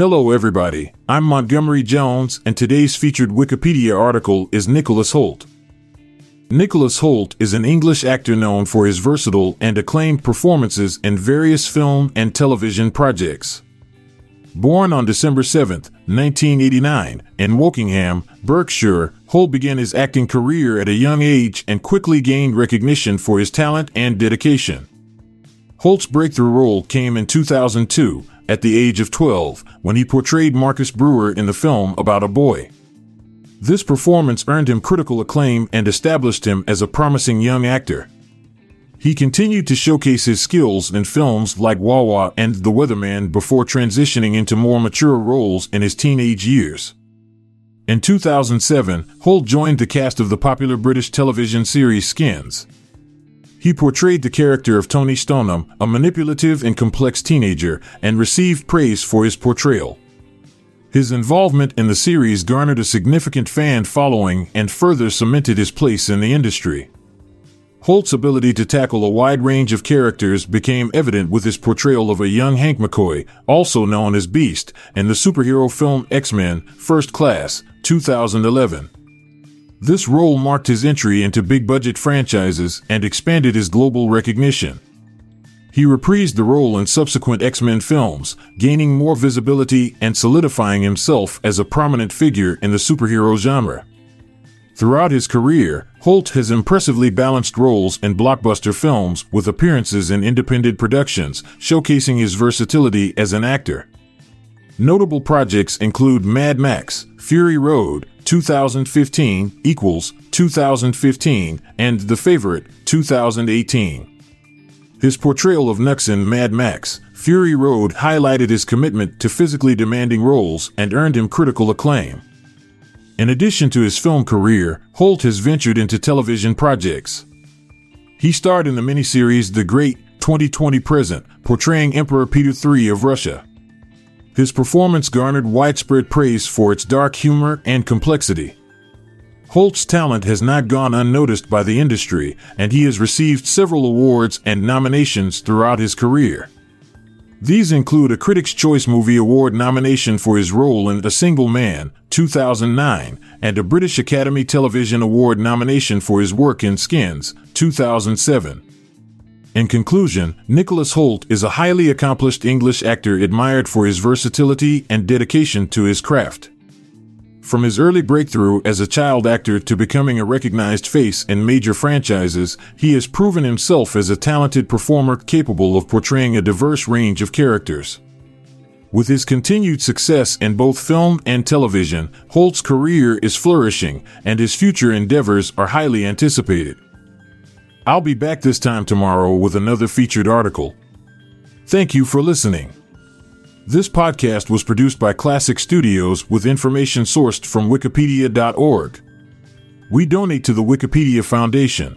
Hello, everybody. I'm Montgomery Jones, and today's featured Wikipedia article is Nicholas Hoult. Nicholas Hoult is an English actor known for his versatile and acclaimed performances in various film and television projects. Born on December 7, 1989, in Wokingham, Berkshire, Hoult began his acting career at a young age and quickly gained recognition for his talent and dedication. Hoult's breakthrough role came in 2002, at the age of 12, when he portrayed Marcus Brewer in the film about a boy. This performance earned him critical acclaim and established him as a promising young actor. He continued to showcase his skills in films like Wah-Wah and The Weatherman before transitioning into more mature roles in his teenage years. In 2007, Hoult joined the cast of the popular British television series Skins. He portrayed the character of Tony Stonem, a manipulative and complex teenager, and received praise for his portrayal. His involvement in the series garnered a significant fan following and further cemented his place in the industry. Hoult's ability to tackle a wide range of characters became evident with his portrayal of a young Hank McCoy, also known as Beast, in the superhero film X Men First Class, 2011. This role marked his entry into big budget franchises and expanded his global recognition. He reprised the role in subsequent X Men films, gaining more visibility and solidifying himself as a prominent figure in the superhero genre. Throughout his career, Hoult has impressively balanced roles in blockbuster films with appearances in independent productions, showcasing his versatility as an actor. Notable projects include Mad Max, Fury Road, 2015 equals 2015, and The Favorite, 2018. His portrayal of Nux in Mad Max, Fury Road highlighted his commitment to physically demanding roles and earned him critical acclaim. In addition to his film career, Hoult has ventured into television projects. He starred in the miniseries The Great 2020 Present, portraying Emperor Peter III of Russia. His performance garnered widespread praise for its dark humor and complexity. Hoult's talent has not gone unnoticed by the industry, and he has received several awards and nominations throughout his career. These include a Critics' Choice Movie Award nomination for his role in A Single Man, 2009, and a British Academy Television Award nomination for his work in Skins, 2007. In conclusion, Nicholas Hoult is a highly accomplished English actor admired for his versatility and dedication to his craft. From his early breakthrough as a child actor to becoming a recognized face in major franchises, he has proven himself as a talented performer capable of portraying a diverse range of characters. With his continued success in both film and television, Hoult's career is flourishing and his future endeavors are highly anticipated. I'll be back this time tomorrow with another featured article. Thank you for listening. This podcast was produced by Klassic Studios with information sourced from Wikipedia.org. We donate to the Wikipedia Foundation.